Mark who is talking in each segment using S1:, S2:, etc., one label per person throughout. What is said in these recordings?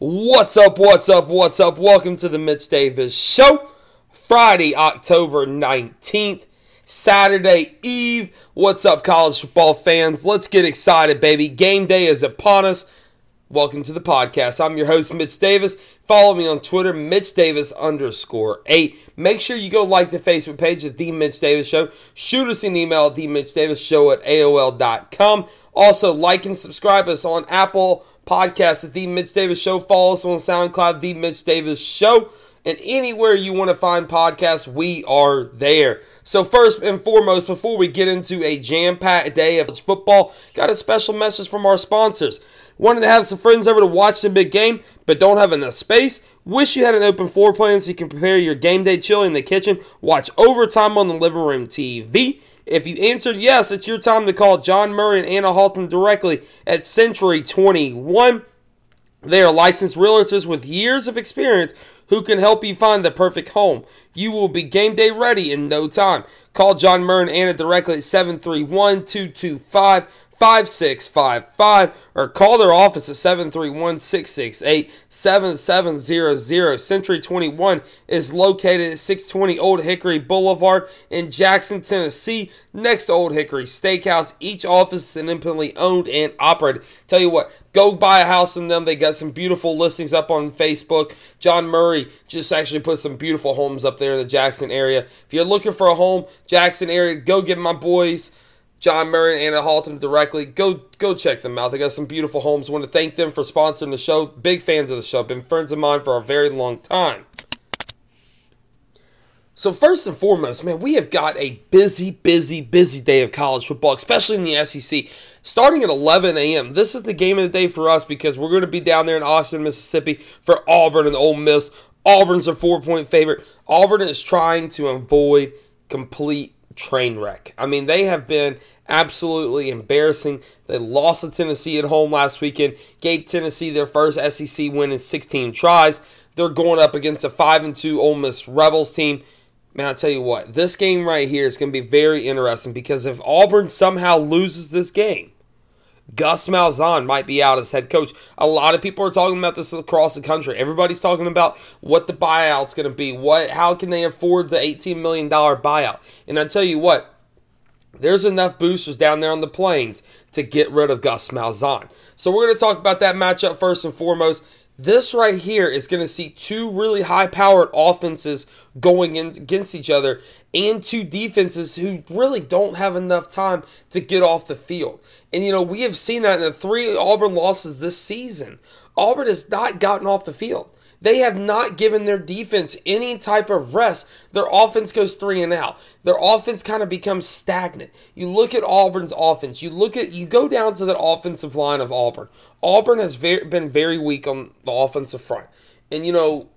S1: What's up, what's up, what's up? Welcome to the Mitch Davis Show. Friday, October 19th, Saturday Eve. What's up, college football fans? Let's get excited, baby. Game day is upon us. Welcome to the podcast. I'm your host, Mitch Davis. Follow me on Twitter, Mitch Davis underscore eight. Make sure you go like the Facebook page at The Mitch Davis Show. Shoot us an email at The Mitch Davis Show at AOL.com. Also, like and subscribe us on Apple Podcasts at The Mitch Davis Show. Follow us on SoundCloud, The Mitch Davis Show. And anywhere you want to find podcasts, we are there. So, first and foremost, before we get into a jam packed day of football, got a special message from our sponsors. Wanted to have some friends over to watch the big game, but don't have enough space? Wish you had an open floor plan so you can prepare your game day chili in the kitchen, watch overtime on the living room TV. If you answered yes, it's your time to call John Murray and Anna Halton directly at Century 21. They are licensed realtors with years of experience who can help you find the perfect home. You will be game day ready in no time. Call John Murray and Anna directly at 731 225 5655 or call their office at 731 668 7700. Century 21 is located at 620 Old Hickory Boulevard in Jackson, Tennessee, next to Old Hickory Steakhouse. Each office is independently owned and operated. Tell you what, go buy a house from them. They got some beautiful listings up on Facebook. John Murray just actually put some beautiful homes up there in the Jackson area. If you're looking for a home, Jackson area, go get my boys. John Murray and Anna Halton directly. Go go check them out. They got some beautiful homes. Want to thank them for sponsoring the show. Big fans of the show. Been friends of mine for a very long time. So first and foremost, man, we have got a busy, busy, busy day of college football, especially in the SEC. Starting at 11 a.m. This is the game of the day for us because we're going to be down there in Austin, Mississippi for Auburn and Ole Miss. Auburn's a four-point favorite. Auburn is trying to avoid complete train wreck. I mean, they have been absolutely embarrassing. They lost to Tennessee at home last weekend, gave Tennessee their first SEC win in 16 tries. They're going up against a 5 and 2 Ole Miss Rebels team. Man, I'll tell you what, this game right here is going to be very interesting because if Auburn somehow loses this game, Gus Malzahn might be out as head coach. A lot of people are talking about this across the country. Everybody's talking about what the buyout's going to be. What, how can they afford the $18 million buyout? And I tell you what, there's enough boosters down there on the plains to get rid of Gus Malzahn. So we're going to talk about that matchup first and foremost. This right here is going to see two really high powered offenses going in against each other and two defenses who really don't have enough time to get off the field. And you know, we have seen that in the three Auburn losses this season. Auburn has not gotten off the field. They have not given their defense any type of rest. Their offense goes three and out. Their offense kind of becomes stagnant. You look at Auburn's offense. You look at you go down to that offensive line of Auburn. Auburn has very, been very weak on the offensive front, and you know,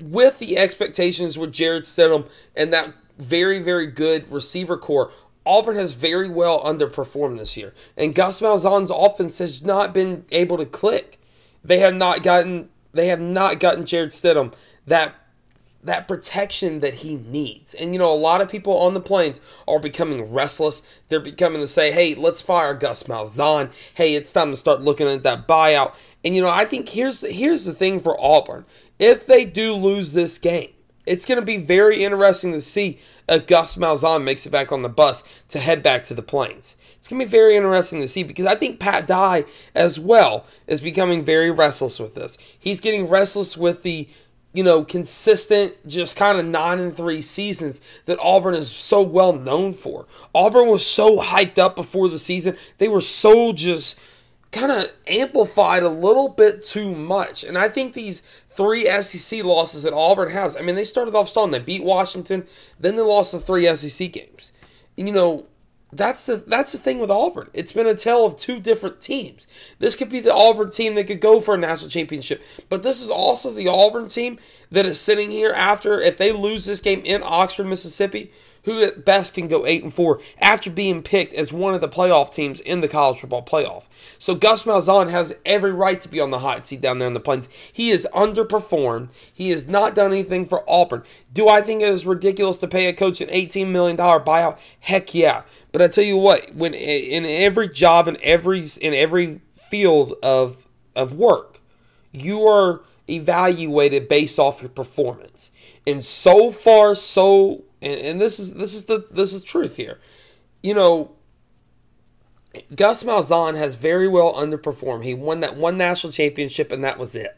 S1: with the expectations with Jarrett Stidham and that very very good receiver core, Auburn has very well underperformed this year, and Gus Malzahn's offense has not been able to click. They have not gotten they have not gotten Jarrett Stidham that that protection that he needs. And you know, a lot of people on the plains are becoming restless. They're becoming to say, "Hey, let's fire Gus Malzahn. Hey, it's time to start looking at that buyout." And you know, I think here's here's the thing for Auburn. If they do lose this game, it's going to be very interesting to see if Gus Malzahn makes it back on the bus to head back to the plains. It's going to be very interesting to see because I think Pat Dye as well is becoming very restless with this. He's getting restless with the you know, consistent, just kind of nine and three seasons that Auburn is so well known for. Auburn was so hyped up before the season; they were so just kind of amplified a little bit too much. And I think these three SEC losses that Auburn has, I mean, they started off strong. They beat Washington, then they lost the three SEC games. And, you know, that's the that's the thing with Auburn. It's been a tale of two different teams. This could be the Auburn team that could go for a national championship, but this is also the Auburn team that is sitting here after if they lose this game in Oxford, Mississippi, who at best can go 8 and 4 after being picked as one of the playoff teams in the college football playoff. So Gus Malzahn has every right to be on the hot seat down there in the plains. He has underperformed. He has not done anything for Auburn. Do I think it is ridiculous to pay a coach an $18 million buyout? Heck yeah. But I tell you what, when in every job in every in every field of of work, you are evaluated based off your performance. And so far, so and, and this is this is the this is truth here. You know, Gus Malzahn has very well underperformed. He won that one national championship, and that was it.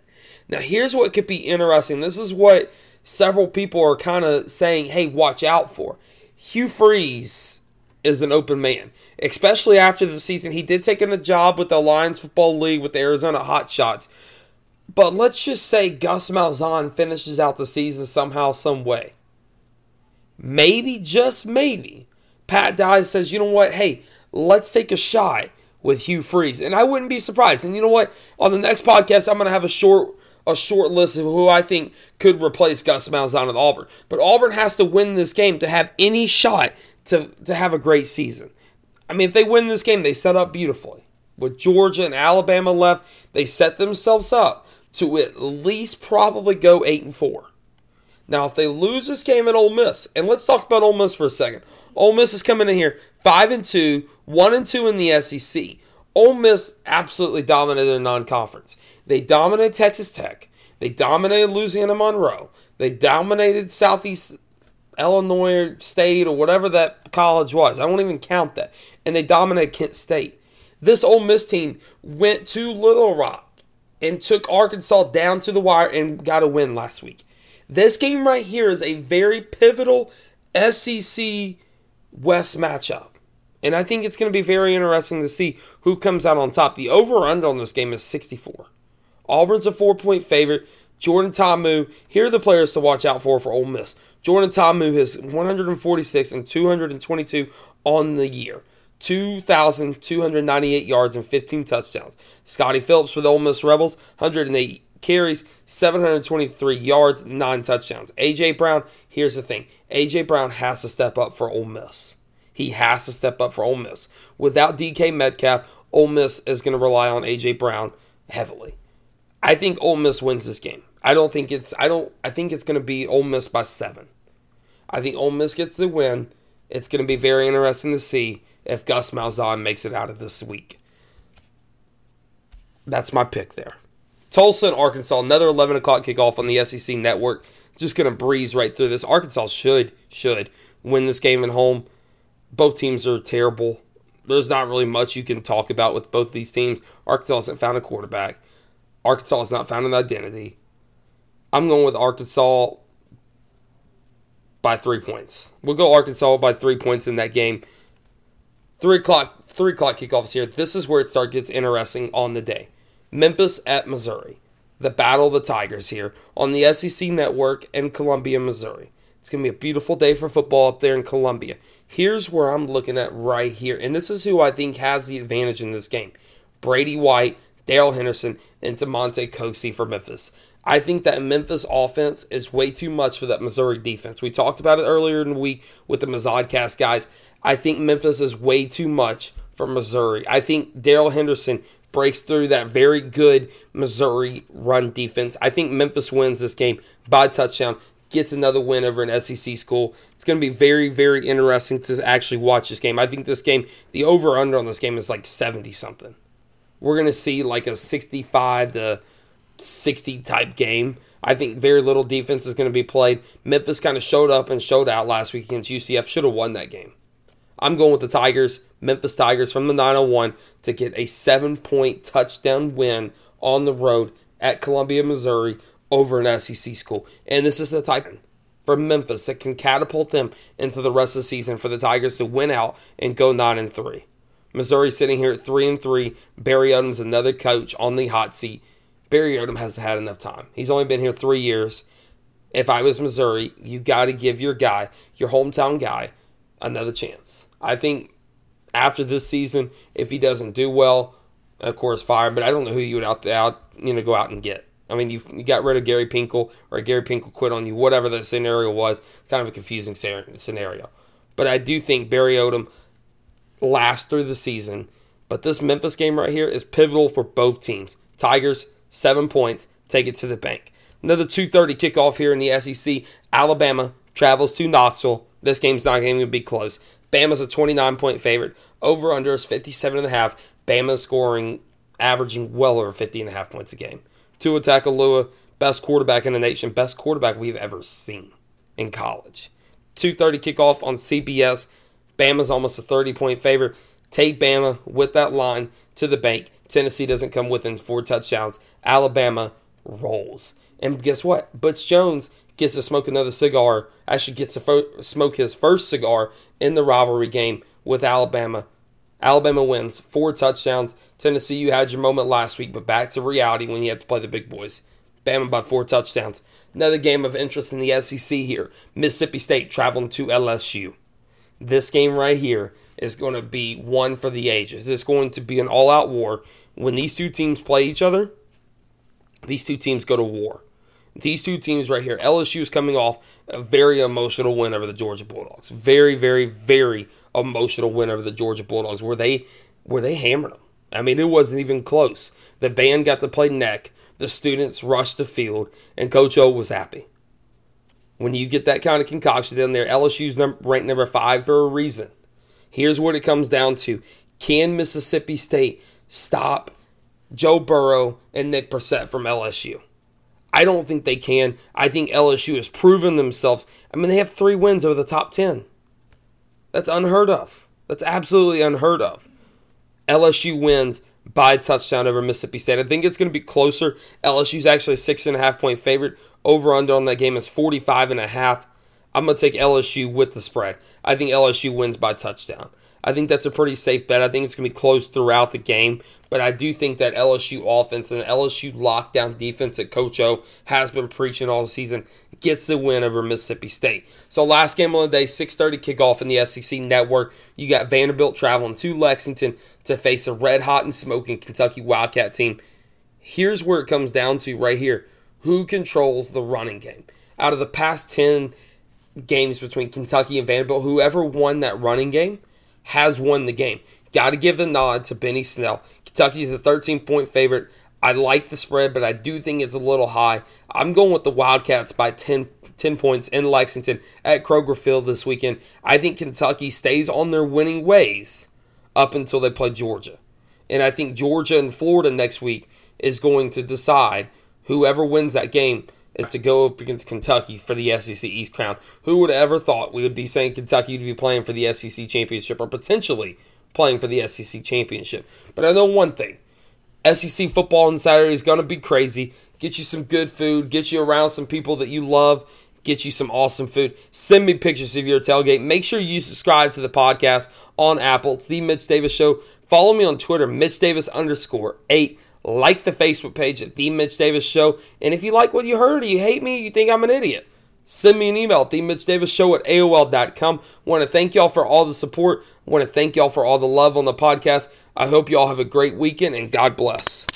S1: Now, here's what could be interesting. This is what several people are kind of saying, hey, watch out for. Hugh Freeze is an open man, especially after the season. He did take in a job with the Alliance Football League with the Arizona Hotshots. But let's just say Gus Malzahn finishes out the season somehow, some way. Maybe, just maybe, Pat Dye says, you know what? Hey, let's take a shot with Hugh Freeze. And I wouldn't be surprised. And you know what? On the next podcast, I'm going to have a short a short list of who I think could replace Gus Malzahn at Auburn. But Auburn has to win this game to have any shot to, to have a great season. I mean, if they win this game, they set up beautifully. With Georgia and Alabama left, they set themselves up to at least probably go 8 and 4. Now, if they lose this game at Ole Miss, and let's talk about Ole Miss for a second. Ole Miss is coming in here 5 and 2, 1 and 2 in the SEC. Ole Miss absolutely dominated the non-conference. They dominated Texas Tech. They dominated Louisiana Monroe. They dominated Southeast Illinois State or whatever that college was. I won't even count that. And they dominated Kent State. This Ole Miss team went to Little Rock and took Arkansas down to the wire and got a win last week. This game right here is a very pivotal SEC West matchup. And I think it's going to be very interesting to see who comes out on top. The over under on this game is 64. Auburn's a four point favorite. Jordan Ta'amu, here are the players to watch out for for Ole Miss. Jordan Ta'amu has 146 and 222 on the year. 2,298 yards and 15 touchdowns. Scotty Phillips for the Ole Miss Rebels, 108 carries, 723 yards, 9 touchdowns. A.J. Brown, here's the thing A.J. Brown has to step up for Ole Miss. He has to step up for Ole Miss. Without DK Metcalf, Ole Miss is going to rely on A.J. Brown heavily. I think Ole Miss wins this game. I don't think it's I don't I think it's going to be Ole Miss by 7. I think Ole Miss gets the win. It's going to be very interesting to see if Gus Malzahn makes it out of this week. That's my pick there. Tulsa and Arkansas, another 11 o'clock kickoff on the SEC network. Just going to breeze right through this. Arkansas should, should win this game at home. Both teams are terrible. There's not really much you can talk about with both these teams. Arkansas hasn't found a quarterback. Arkansas has not found an identity. I'm going with Arkansas by three points. We'll go Arkansas by three points in that game. Three o'clock, three o'clock kickoffs here. This is where it starts gets interesting on the day. Memphis at Missouri. The Battle of the Tigers here on the SEC Network in Columbia, Missouri. It's going to be a beautiful day for football up there in Columbia. Here's where I'm looking at right here, and this is who I think has the advantage in this game Brady White, Darrell Henderson, and Damonte Coxie for Memphis. I think that Memphis offense is way too much for that Missouri defense. We talked about it earlier in the week with the Mazodcast guys. I think Memphis is way too much for Missouri. I think Darrell Henderson breaks through that very good Missouri run defense. I think Memphis wins this game by touchdown, gets another win over an SEC school. It's going to be very, very interesting to actually watch this game. I think this game, the over under on this game is like 70 something. We're going to see like a 65 to 60 type game. I think very little defense is going to be played. Memphis kind of showed up and showed out last week against UCF. Should have won that game. I'm going with the Tigers, Memphis Tigers from the 901 to get a seven point touchdown win on the road at Columbia, Missouri over an SEC school. And this is the type for Memphis that can catapult them into the rest of the season for the Tigers to win out and go 9 and 3. Missouri sitting here at 3 and 3. Barry Odom's another coach on the hot seat. Barry Odom has had enough time. He's only been here 3 years. If I was Missouri, you got to give your guy, your hometown guy, another chance. I think after this season, if he doesn't do well, of course, fire. But I don't know who you would out, out you know, go out and get. I mean, you you got rid of Gary Pinkel or Gary Pinkel quit on you, whatever the scenario was. Kind of a confusing scenario. But I do think Barry Odom lasts through the season. But this Memphis game right here is pivotal for both teams. Tigers, seven points, take it to the bank. Another 2:30 kickoff here in the SEC. Alabama travels to Knoxville. This game's not going to be close. Bama's a 29 point favorite. Over under is 57 and a half. Bama scoring averaging well over 50 and a half points a game. Tua Tagovailoa, best quarterback in the nation, best quarterback we've ever seen in college. 2:30 kickoff on CBS. Bama's almost a 30 point favorite. Take Bama with that line to the bank. Tennessee doesn't come within four touchdowns. Alabama rolls. And guess what? Butch Jones gets to smoke another cigar. Actually, gets to fo- smoke his first cigar in the rivalry game with Alabama. Alabama wins four touchdowns. Tennessee, you had your moment last week, but back to reality when you have to play the big boys. Bama by four touchdowns. Another game of interest in the SEC here. Mississippi State traveling to LSU. This game right here is going to be one for the ages. It's going to be an all out war. When these two teams play each other, these two teams go to war. These two teams right here, LSU is coming off a very emotional win over the Georgia Bulldogs. Very, very, very emotional win over the Georgia Bulldogs, where they where they hammered them. I mean, it wasn't even close. The band got to play neck. The students rushed the field, and Coach O was happy. When you get that kind of concoction down there, LSU's ranked number five for a reason. Here's what it comes down to: Can Mississippi State stop Joe Burrow and Nick Brossette from LSU? I don't think they can. I think LSU has proven themselves. I mean, they have three wins over the top 10. That's unheard of. That's absolutely unheard of. LSU wins by a touchdown over Mississippi State. I think it's going to be closer. LSU's actually a six and a half point favorite. Over under on that game is 45 and a half. I'm going to take LSU with the spread. I think LSU wins by touchdown. I think that's a pretty safe bet. I think it's going to be close throughout the game, but I do think that LSU offense and LSU lockdown defense that Coach O has been preaching all season gets the win over Mississippi State. So last game of the day, 6:30 kickoff in the SEC network. You got Vanderbilt traveling to Lexington to face a red hot and smoking Kentucky Wildcat team. Here's where it comes down to right here. Who controls the running game? Out of the past 10 games between Kentucky and Vanderbilt, whoever won that running game has won the game. Got to give the nod to Benny Snell. Kentucky is a 13 point favorite. I like the spread, but I do think it's a little high. I'm going with the Wildcats by 10, 10 points in Lexington at Kroger Field this weekend. I think Kentucky stays on their winning ways up until they play Georgia. And I think Georgia and Florida next week is going to decide whoever wins that game is to go up against Kentucky for the SEC East crown. Who would ever thought we would be saying Kentucky would be playing for the SEC championship or potentially playing for the SEC championship? But I know one thing. SEC football on Saturday is going to be crazy. Get you some good food, get you around some people that you love, get you some awesome food. Send me pictures of your tailgate. Make sure you subscribe to the podcast on Apple. It's the Mitch Davis Show. Follow me on Twitter, Mitch Davis underscore eight. Like the Facebook page at The Mitch Davis Show. And if you like what you heard or you hate me, you think I'm an idiot, send me an email at Show at AOL.com. want to thank y'all for all the support. want to thank y'all for all the love on the podcast. I hope y'all have a great weekend and God bless.